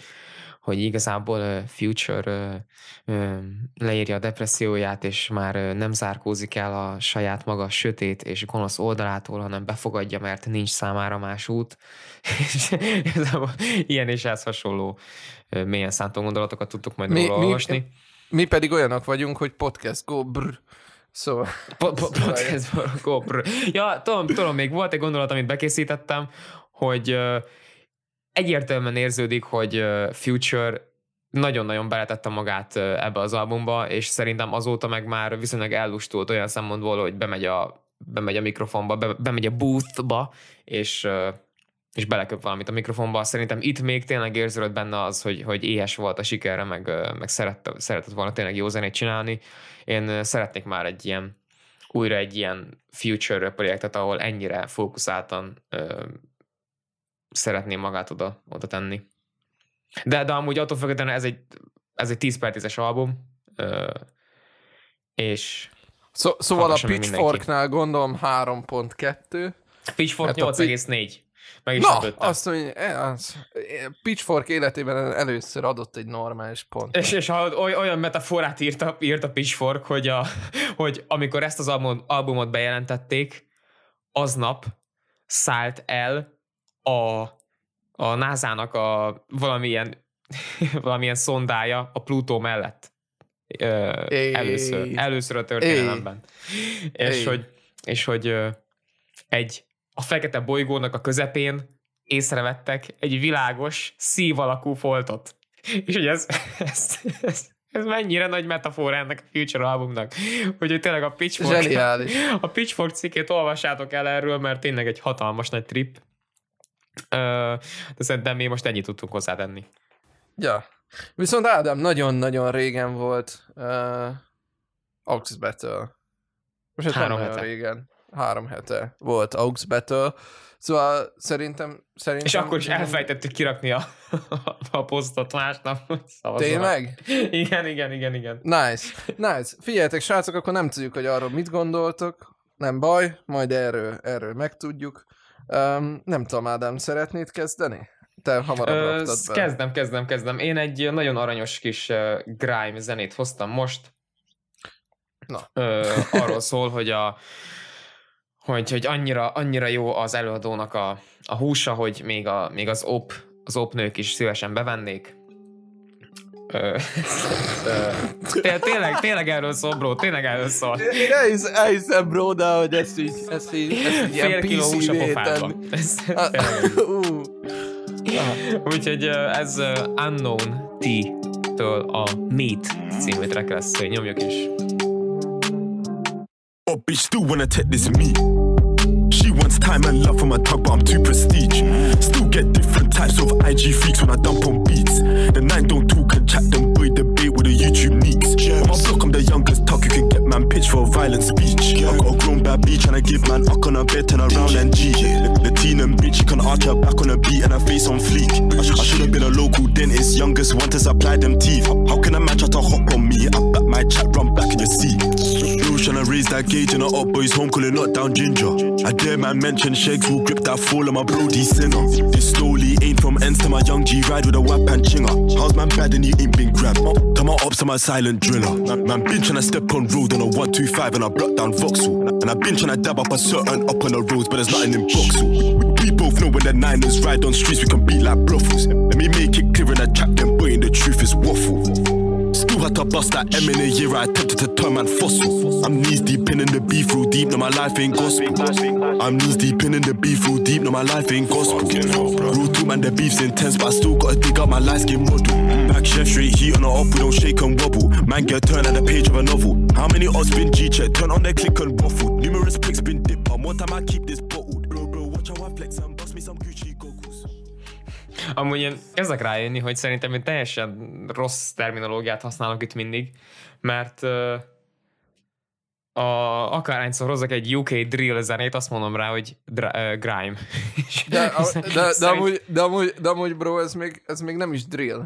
hogy igazából uh, Future uh, uh, leírja a depresszióját, és már uh, nem zárkózik el a saját maga sötét és gonosz oldalától, hanem befogadja, mert nincs számára más út. És ilyen és ehhez hasonló uh, mélyen szántó gondolatokat tudtuk majd Mi- róla mi- olvasni. Mi pedig olyanok vagyunk, hogy podcast go brr. Szóval... Po- po- Podcastból GoPro. Ja, tudom, tudom, még volt egy gondolat, amit bekészítettem, hogy ö, egyértelműen érződik, hogy Future nagyon-nagyon beletette magát ebbe az albumba, és szerintem azóta meg már viszonylag ellustult olyan szempontból, hogy bemegy a, bemegy a mikrofonba, be, bemegy a boothba, és és beleköp valamit a mikrofonba. Szerintem itt még tényleg érződött benne az, hogy, hogy éhes volt a sikerre, meg, meg szerette, szeretett volna tényleg jó zenét csinálni. Én szeretnék már egy ilyen, újra egy ilyen future projektet, ahol ennyire fókuszáltan ö, szeretném magát oda, oda tenni. De, de amúgy attól függetlenül ez egy, ez egy 10 per 10-es album, ö, és Szó, szóval a Pitchforknál gondolom 3.2. Pitchfork Hát a Pi- 8,4. Meg is Na, lepődtem. azt mondja, eh, az, eh, Pitchfork életében először adott egy normális pont. És, és olyan metaforát írt a, írt a Pitchfork, hogy, a, hogy amikor ezt az albumot, albumot bejelentették, aznap szállt el a, a NASA-nak a valamilyen, valamilyen szondája a Plutó mellett. Ö, Éj. először, először a történelemben. És Éj. hogy, és hogy egy a fekete bolygónak a közepén észrevettek egy világos szív alakú foltot. És hogy ez, ez, ez, ez mennyire nagy metafora ennek a Future albumnak, hogy hogy tényleg a Pitchfork, Zseniális. a Pitchfork cikkét olvassátok el erről, mert tényleg egy hatalmas nagy trip. Ö, De szerintem mi most ennyit tudtunk hozzátenni. Ja. Viszont Ádám nagyon-nagyon régen volt uh, Aux Battle. Most hát Három hete. régen. Három hete volt Aux Battle. Szóval szerintem... szerintem És akkor is elfejtettük kirakni a, a posztot másnap. Tényleg? Igen, igen, igen, igen. Nice. Nice. Figyeljetek, srácok, akkor nem tudjuk, hogy arról mit gondoltok. Nem baj, majd erről, erről megtudjuk. Um, nem tudom, Ádám, szeretnéd kezdeni? Te hamarabb Ö, be. kezdem, kezdem, kezdem. Én egy nagyon aranyos kis uh, grime zenét hoztam most. Na. Ö, arról szól, hogy a hogy, hogy annyira, annyira jó az előadónak a, a húsa, hogy még, a, még az op, az op nők is szívesen bevennék. Té- tényleg, tényleg erről szól, bro, tényleg erről szól. Én elhisz, elhiszem, bro, de hogy ezt így, ezt így, ezt így Fél ilyen kiló hús a pofádban. Ah. Úgyhogy ez Unknown T-től a Meat című track lesz, nyomjuk is. Oh, bitch, still wanna take this me. Time and love from my tug, but I'm too prestige. Still get different types of IG freaks when I dump on beats. The nine don't talk and chat, them boy debate with the YouTube neeks. On my block, I'm the youngest tuck, you can get man pitch for a violent speech. I got a grown bad bitch trying to give man up on a bed, turn around and G. Latina bitch, she can arch her back on a beat and her face on fleek. I, sh- I should have been a local dentist, youngest one to supply them teeth. How can a man try to hop on me? I back my chat, run back in your seat. To raise that gauge in a up boys home, calling not down ginger. I dare man mention shakes will grip that fall on my brody sinner. This slowly ain't from ends to my young G ride with a whap and chinger. How's man bad and he ain't been grabbed? Come on ops to my silent driller. Man, man been trying to step on road on a 125 and I block down Vauxhall. And I been trying to dab up a certain up on the roads, but there's nothing in Vauxhall. We, both know when the Niners ride on streets, we can beat like brothels. Let me make it clear in the chat, then boy, the truth is waffle. Had to bust that M in a year, I attempted to turn man fossil. I'm knees deep in, in the beef, real deep, no my life ain't gospel. I'm knees deep in, in the beef, real deep, no my life ain't gospel. Real two man, the beef's intense, but I still gotta dig up my light skin model. Back chef straight heat on the up, we don't shake and wobble. Man get turned at the page of a novel. How many odds been G check? Turn on their click and waffle. Numerous pics been dip on. One time I keep this bottled. Amúgy én kezdek rájönni, hogy szerintem én teljesen rossz terminológiát használok itt mindig, mert uh, a, akárhányszor hozzak egy UK drill zenét, azt mondom rá, hogy dra, uh, grime. De, a, de, de, szerint- amúgy, de, amúgy, de amúgy, bro, ez még, ez még nem is drill.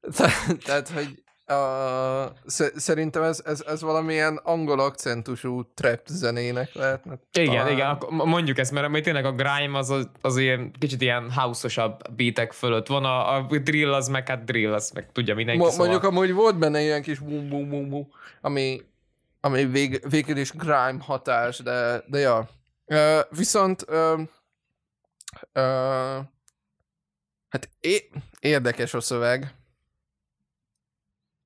Te- Tehát, hogy uh, szerintem ez, ez, ez valamilyen angol akcentusú trap zenének lehetne. Igen, talán. igen, akkor mondjuk ezt, mert mert tényleg a grime az, az, az ilyen kicsit ilyen house-osabb beatek fölött van, a, a drill az meg hát drill, az meg tudja mindenki, Mo- szóval... Mondjuk amúgy volt benne ilyen kis bum bum bum bum, ami, ami vég, végül is grime hatás, de, de ja. Uh, viszont uh, uh, hát é- érdekes a szöveg.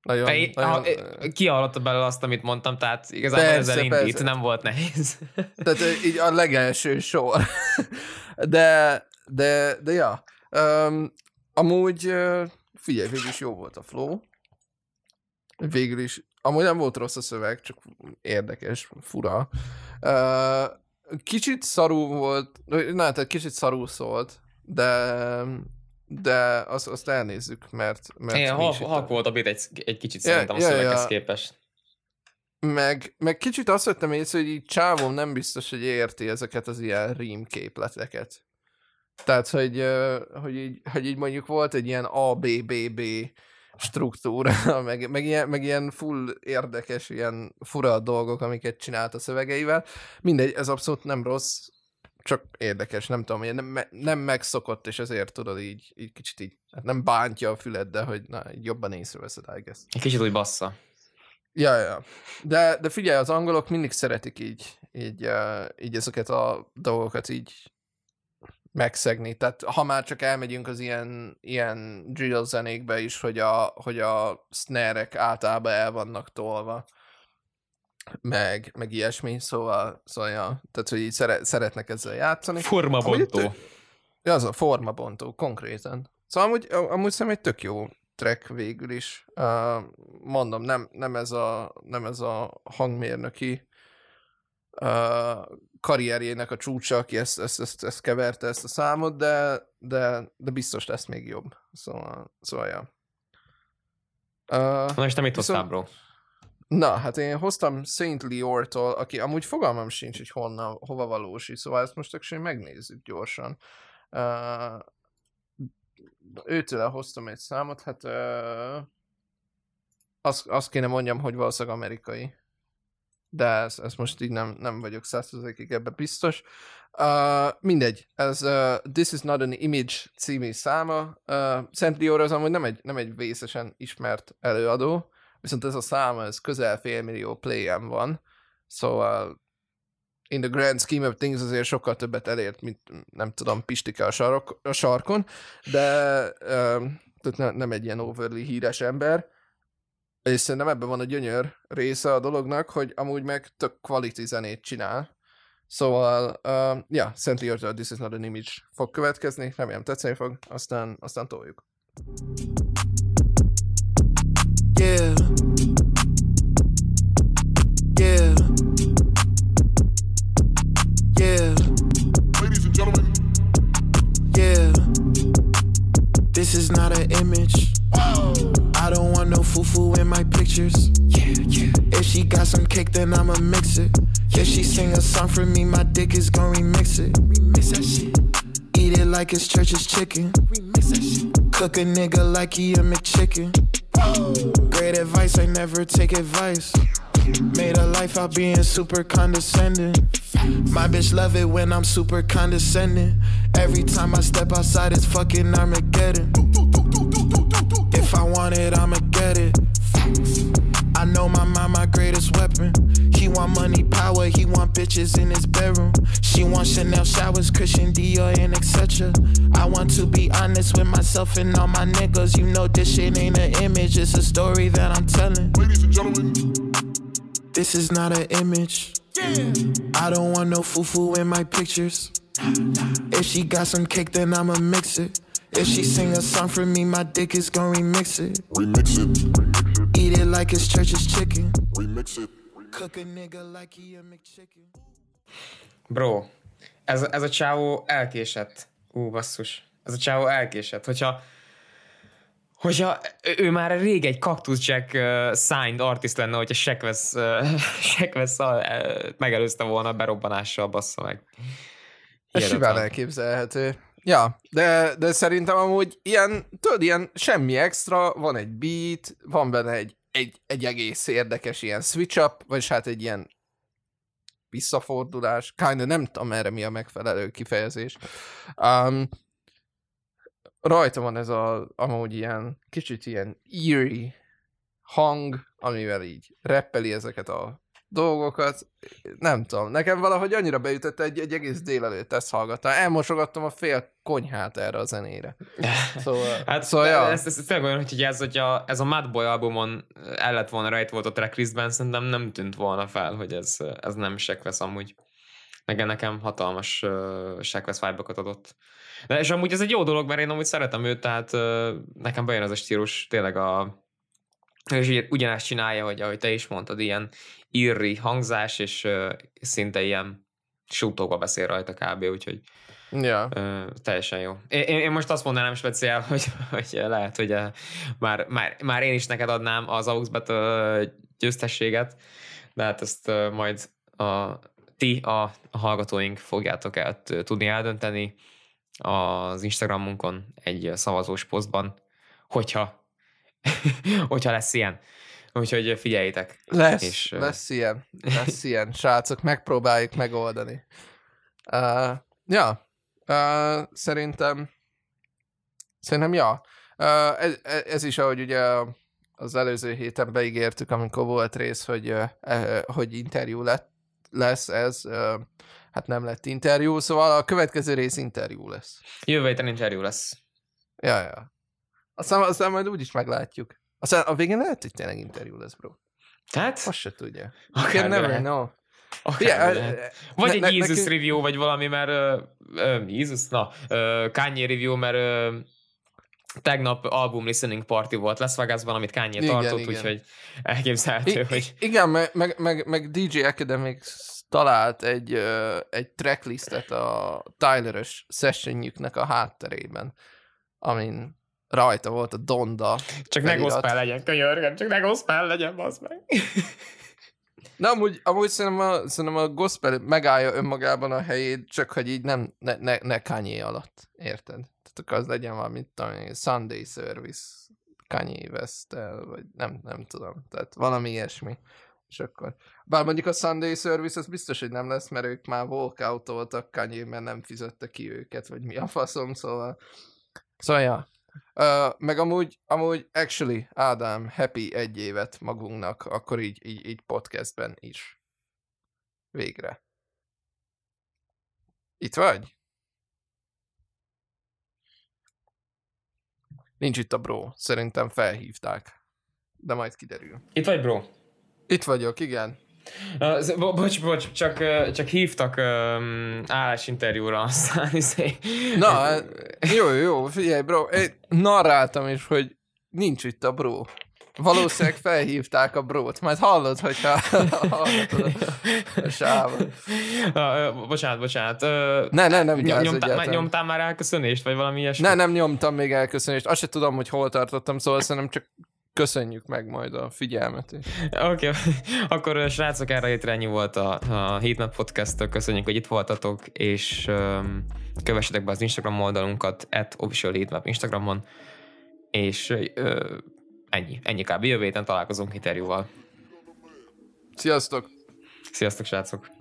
Nagyon, Te, nagyon, ö, kihallotta belőle azt, amit mondtam, tehát igazából Persze, ezzel indít, persze. nem volt nehéz. Tehát ö, így a legelső sor. De, de, de ja. Um, amúgy figyelj, végül is jó volt a flow. Végül is, amúgy nem volt rossz a szöveg, csak érdekes, fura. Uh, kicsit szarú volt, na, tehát kicsit szarú szólt, de de azt, azt elnézzük, mert, mert Igen, halk, halk volt a beat egy, egy kicsit Ja, szerintem a ja, szöveghez ja. képest. Meg, meg kicsit azt vettem észre, hogy így csávom nem biztos, hogy érti ezeket az ilyen rím képleteket. Tehát, hogy, hogy, így, hogy így mondjuk volt egy ilyen ABBB struktúra, meg, meg, ilyen, meg ilyen full érdekes, ilyen fura dolgok, amiket csinált a szövegeivel. Mindegy, ez abszolút nem rossz, csak érdekes, nem tudom, nem, nem megszokott, és ezért tudod így, így kicsit így, hát nem bántja a füled, de hogy na, így jobban észreveszed, I guess. Egy kicsit úgy bassza. Ja, ja. De, de figyelj, az angolok mindig szeretik így, így, uh, így ezeket a dolgokat így megszegni. Tehát ha már csak elmegyünk az ilyen, ilyen drill zenékbe is, hogy a, hogy a snare-ek általában el vannak tolva, meg, meg ilyesmi, szóval, szóval ja, tehát, hogy így szere, szeretnek ezzel játszani. Amúgy Formabontó. tök- Ja, az a formabontó, konkrétan. Szóval amúgy, amúgy szerintem egy tök jó track végül is. Uh, mondom, nem, nem, ez a, nem ez a hangmérnöki uh, karrierjének a csúcsa, aki ezt, ezt, ezt, ezt keverte, ezt a számot, de, de, de biztos lesz még jobb. Szóval, szóval ja. Uh, Na és te mit hoztál, Viszont- bro? Na, hát én hoztam Saint Leor-tól, aki amúgy fogalmam sincs, hogy honnan, hova valósi, szóval ezt most csak megnézzük gyorsan. Uh, őtől hoztam egy számot, hát uh, azt, azt kéne mondjam, hogy valószínűleg amerikai. De ez, ez most így nem, nem vagyok százszerzékig ebben biztos. Uh, mindegy, ez uh, This is not an image című száma. Uh, Saint Leor az amúgy nem egy, nem egy vészesen ismert előadó, viszont ez a száma, ez közel félmillió play van, szóval in the grand scheme of things azért sokkal többet elért, mint nem tudom, Pistike a, sarok, a sarkon, de tehát ne, nem egy ilyen overly híres ember, és szerintem ebben van a gyönyör része a dolognak, hogy amúgy meg tök quality zenét csinál. Szóval, uh, ja, Szent Leortől This is not an image fog következni, remélem tetszeni fog, aztán, aztán toljuk. Yeah. Is not an image. I don't want no foo foo in my pictures. Yeah, yeah. If she got some cake, then I'ma mix it. If she sing a song for me, my dick is gon' remix it. Remix that shit. Eat it like it's church's chicken. Remix that shit. Cook a nigga like he a McChicken. Great advice, I never take advice. Made a life out being super condescending. My bitch love it when I'm super condescending. Every time I step outside, it's fucking Armageddon. If I want it, I'ma get it. I know my mind, my greatest weapon. He want money, power, he want bitches in his bedroom. She want Chanel showers, Christian Dior, and etc. I want to be honest with myself and all my niggas. You know this shit ain't an image, it's a story that I'm telling. Ladies and gentlemen, This is not an image. I don't want no foo-foo in my pictures. If she got some cake, then I'ma mix it. If she sing a song for me, my dick is gon' remix it. remix it, Eat it like it's church's chicken. remix it. Cook a nigga like he a McChicken. Bro, ez, ez a csávó elkésett. Ú, basszus. Ez a csávó elkésett. Hogyha Hogyha ő- már rég egy Cactus Jack uh, signed artist lenne, hogyha Sekvesz uh, Sekvesz uh, megelőzte volna a berobbanással, bassza meg. Ez simán elképzelhető. Ja, de, de szerintem amúgy ilyen, tudod, ilyen semmi extra, van egy beat, van benne egy, egy, egy egész érdekes ilyen switch up, vagyis hát egy ilyen visszafordulás, kinda nem tudom erre mi a megfelelő kifejezés. Um, rajta van ez a, amúgy ilyen, kicsit ilyen eerie hang, amivel így reppeli ezeket a dolgokat. Nem tudom, nekem valahogy annyira beütött egy, egy egész délelőtt ezt hallgattam. Elmosogattam a fél konyhát erre a zenére. Szóval, Hát szóval ja. ez, ez, ez tényleg olyan, hogy ez, hogyha ez a Madboy albumon el lett volna rejt volt a tracklistben, szerintem nem tűnt volna fel, hogy ez, ez nem Sekvesz amúgy. Meg nekem hatalmas uh, Sekvesz vibe adott. De és amúgy ez egy jó dolog, mert én amúgy szeretem őt, tehát nekem bejön ez a stílus, tényleg a és ugye ugyanezt csinálja, hogy ahogy te is mondtad, ilyen irri hangzás, és szinte ilyen sútóba beszél rajta kb. Úgyhogy Ja. Ö, teljesen jó. Én, én most azt mondanám speciál, hogy, hogy lehet, hogy már, már, már én is neked adnám az Augsbet ö, győztességet, de hát ezt ö, majd a, ti, a, a hallgatóink fogjátok el tudni eldönteni az Instagramunkon egy szavazós posztban, hogyha, hogyha lesz ilyen. Úgyhogy figyeljétek. Lesz, És, lesz ilyen, lesz ilyen, srácok, megpróbáljuk megoldani. Uh, ja, uh, szerintem, szerintem ja. Uh, ez, ez is, ahogy ugye az előző héten beígértük, amikor volt rész, hogy, uh, uh, hogy interjú lett, lesz ez, uh, hát nem lett interjú, szóval a következő rész interjú lesz. Jövő héten interjú lesz. Ja, ja. Aztán, aztán majd úgyis meglátjuk. Aztán a végén lehet, hogy tényleg interjú lesz, bro. Tehát? Azt se tudja. Akár never lehet. know. Akár lehet. Vagy ne- egy ne- Jézus nekünk- review, vagy valami, mert uh, Jézus, na, uh, Kanye review, mert uh, tegnap album listening party volt Las Vegasban, amit Kanye Igen, tartott, úgyhogy elképzelhető, I- hogy igen, meg, meg, meg, meg DJ Academics talált egy, ö, egy tracklistet a Tyler-ös sessionjüknek a hátterében, amin rajta volt a Donda csak ne felirat. gospel legyen, könyörgöm, csak ne gospel legyen, bazd meg. De amúgy, amúgy szerintem, a, szerintem a gospel megállja önmagában a helyét, csak hogy így nem, ne, ne, ne Kanye alatt, érted? Tehát akkor az legyen valami, tudom Sunday Service Kanye west vagy nem, nem tudom. Tehát valami ilyesmi. És akkor... Bár mondjuk a Sunday Service az biztos, hogy nem lesz, mert ők már walkoutoltak Kanye, mert nem fizette ki őket, vagy mi a faszom, szóval... Szóval, ja. Uh, meg amúgy, amúgy, actually, Ádám, happy egy évet magunknak, akkor így, így, így podcastben is. Végre. Itt vagy? Nincs itt a bro. Szerintem felhívták. De majd kiderül. Itt vagy, bro? Itt vagyok, igen. Uh, bo- bocs, bocs, csak, csak hívtak um, állásinterjúra, aztán izé... Na, hát, jó, jó, figyelj, bro. Én narráltam is, hogy nincs itt a bro. Valószínűleg felhívták a brót. Majd hallod, hogyha hallgatod a sávot. Bocsánat, bocsánat. Ne, ne, nem nyom, vigyázz nyomtál, egyáltalán. nyomtál már elköszönést, vagy valami ilyesmi? Ne, nem nyomtam még elköszönést. Azt se tudom, hogy hol tartottam, szóval szerintem csak köszönjük meg majd a figyelmet. Oké, okay. akkor srácok, erre itt ennyi volt a, a Heatmap podcast Köszönjük, hogy itt voltatok, és um, kövessetek be az Instagram oldalunkat, at official Heatmap Instagramon, és ö, ennyi, ennyi kb. Jövő héten találkozunk interjúval. Sziasztok! Sziasztok, srácok!